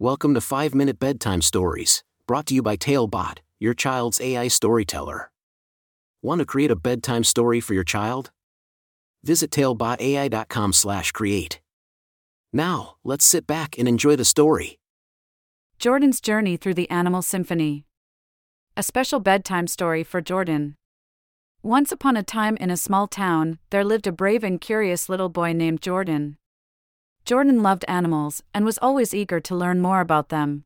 Welcome to 5 Minute Bedtime Stories, brought to you by Talebot, your child's AI storyteller. Want to create a bedtime story for your child? Visit talebotai.com/create. Now, let's sit back and enjoy the story. Jordan's Journey Through the Animal Symphony. A special bedtime story for Jordan. Once upon a time in a small town, there lived a brave and curious little boy named Jordan. Jordan loved animals and was always eager to learn more about them.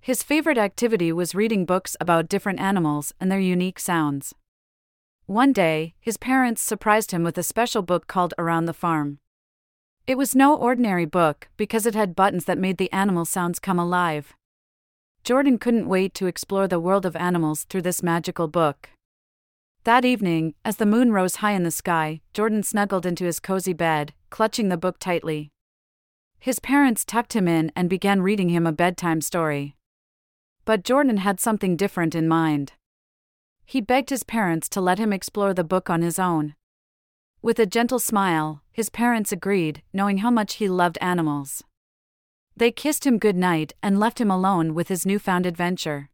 His favorite activity was reading books about different animals and their unique sounds. One day, his parents surprised him with a special book called Around the Farm. It was no ordinary book because it had buttons that made the animal sounds come alive. Jordan couldn't wait to explore the world of animals through this magical book. That evening, as the moon rose high in the sky, Jordan snuggled into his cozy bed, clutching the book tightly. His parents tucked him in and began reading him a bedtime story. But Jordan had something different in mind. He begged his parents to let him explore the book on his own. With a gentle smile, his parents agreed, knowing how much he loved animals. They kissed him good night and left him alone with his newfound adventure.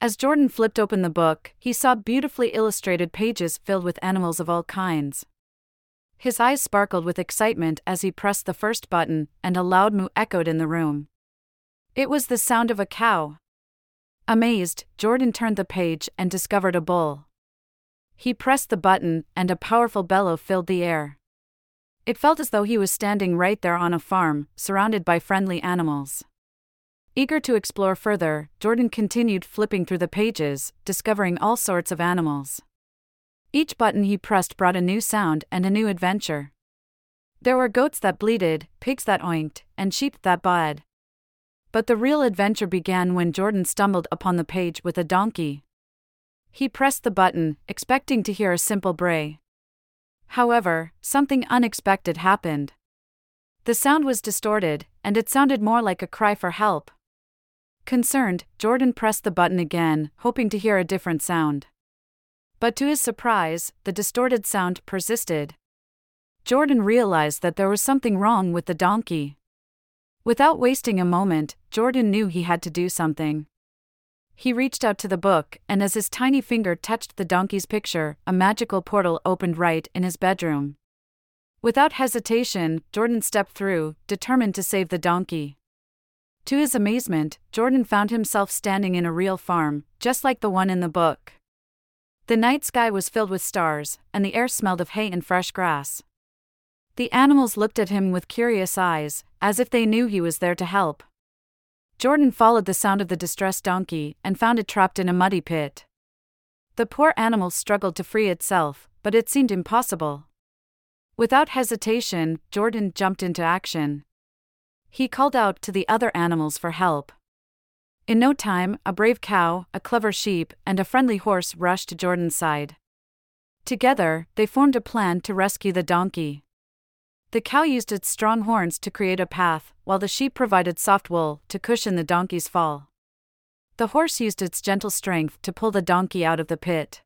As Jordan flipped open the book, he saw beautifully illustrated pages filled with animals of all kinds. His eyes sparkled with excitement as he pressed the first button, and a loud moo echoed in the room. It was the sound of a cow. Amazed, Jordan turned the page and discovered a bull. He pressed the button, and a powerful bellow filled the air. It felt as though he was standing right there on a farm, surrounded by friendly animals. Eager to explore further, Jordan continued flipping through the pages, discovering all sorts of animals. Each button he pressed brought a new sound and a new adventure. There were goats that bleated, pigs that oinked, and sheep that baaed. But the real adventure began when Jordan stumbled upon the page with a donkey. He pressed the button, expecting to hear a simple bray. However, something unexpected happened. The sound was distorted, and it sounded more like a cry for help. Concerned, Jordan pressed the button again, hoping to hear a different sound. But to his surprise, the distorted sound persisted. Jordan realized that there was something wrong with the donkey. Without wasting a moment, Jordan knew he had to do something. He reached out to the book, and as his tiny finger touched the donkey's picture, a magical portal opened right in his bedroom. Without hesitation, Jordan stepped through, determined to save the donkey. To his amazement, Jordan found himself standing in a real farm, just like the one in the book. The night sky was filled with stars, and the air smelled of hay and fresh grass. The animals looked at him with curious eyes, as if they knew he was there to help. Jordan followed the sound of the distressed donkey and found it trapped in a muddy pit. The poor animal struggled to free itself, but it seemed impossible. Without hesitation, Jordan jumped into action. He called out to the other animals for help. In no time, a brave cow, a clever sheep, and a friendly horse rushed to Jordan's side. Together, they formed a plan to rescue the donkey. The cow used its strong horns to create a path, while the sheep provided soft wool to cushion the donkey's fall. The horse used its gentle strength to pull the donkey out of the pit.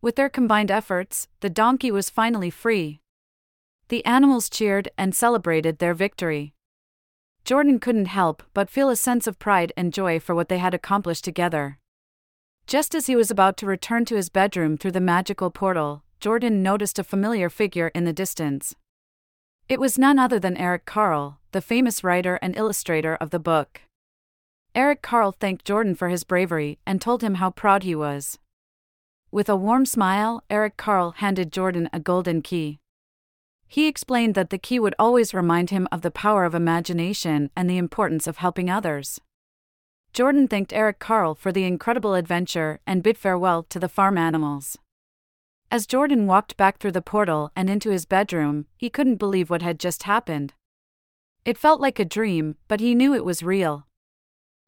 With their combined efforts, the donkey was finally free. The animals cheered and celebrated their victory. Jordan couldn't help but feel a sense of pride and joy for what they had accomplished together. Just as he was about to return to his bedroom through the magical portal, Jordan noticed a familiar figure in the distance. It was none other than Eric Carle, the famous writer and illustrator of the book. Eric Carle thanked Jordan for his bravery and told him how proud he was. With a warm smile, Eric Carle handed Jordan a golden key. He explained that the key would always remind him of the power of imagination and the importance of helping others. Jordan thanked Eric Carle for the incredible adventure and bid farewell to the farm animals. As Jordan walked back through the portal and into his bedroom, he couldn't believe what had just happened. It felt like a dream, but he knew it was real.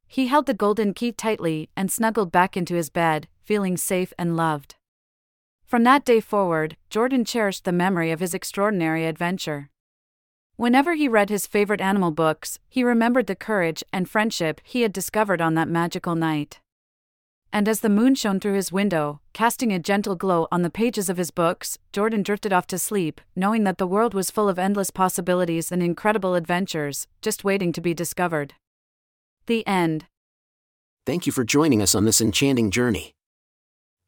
He held the golden key tightly and snuggled back into his bed, feeling safe and loved. From that day forward, Jordan cherished the memory of his extraordinary adventure. Whenever he read his favorite animal books, he remembered the courage and friendship he had discovered on that magical night. And as the moon shone through his window, casting a gentle glow on the pages of his books, Jordan drifted off to sleep, knowing that the world was full of endless possibilities and incredible adventures, just waiting to be discovered. The end. Thank you for joining us on this enchanting journey.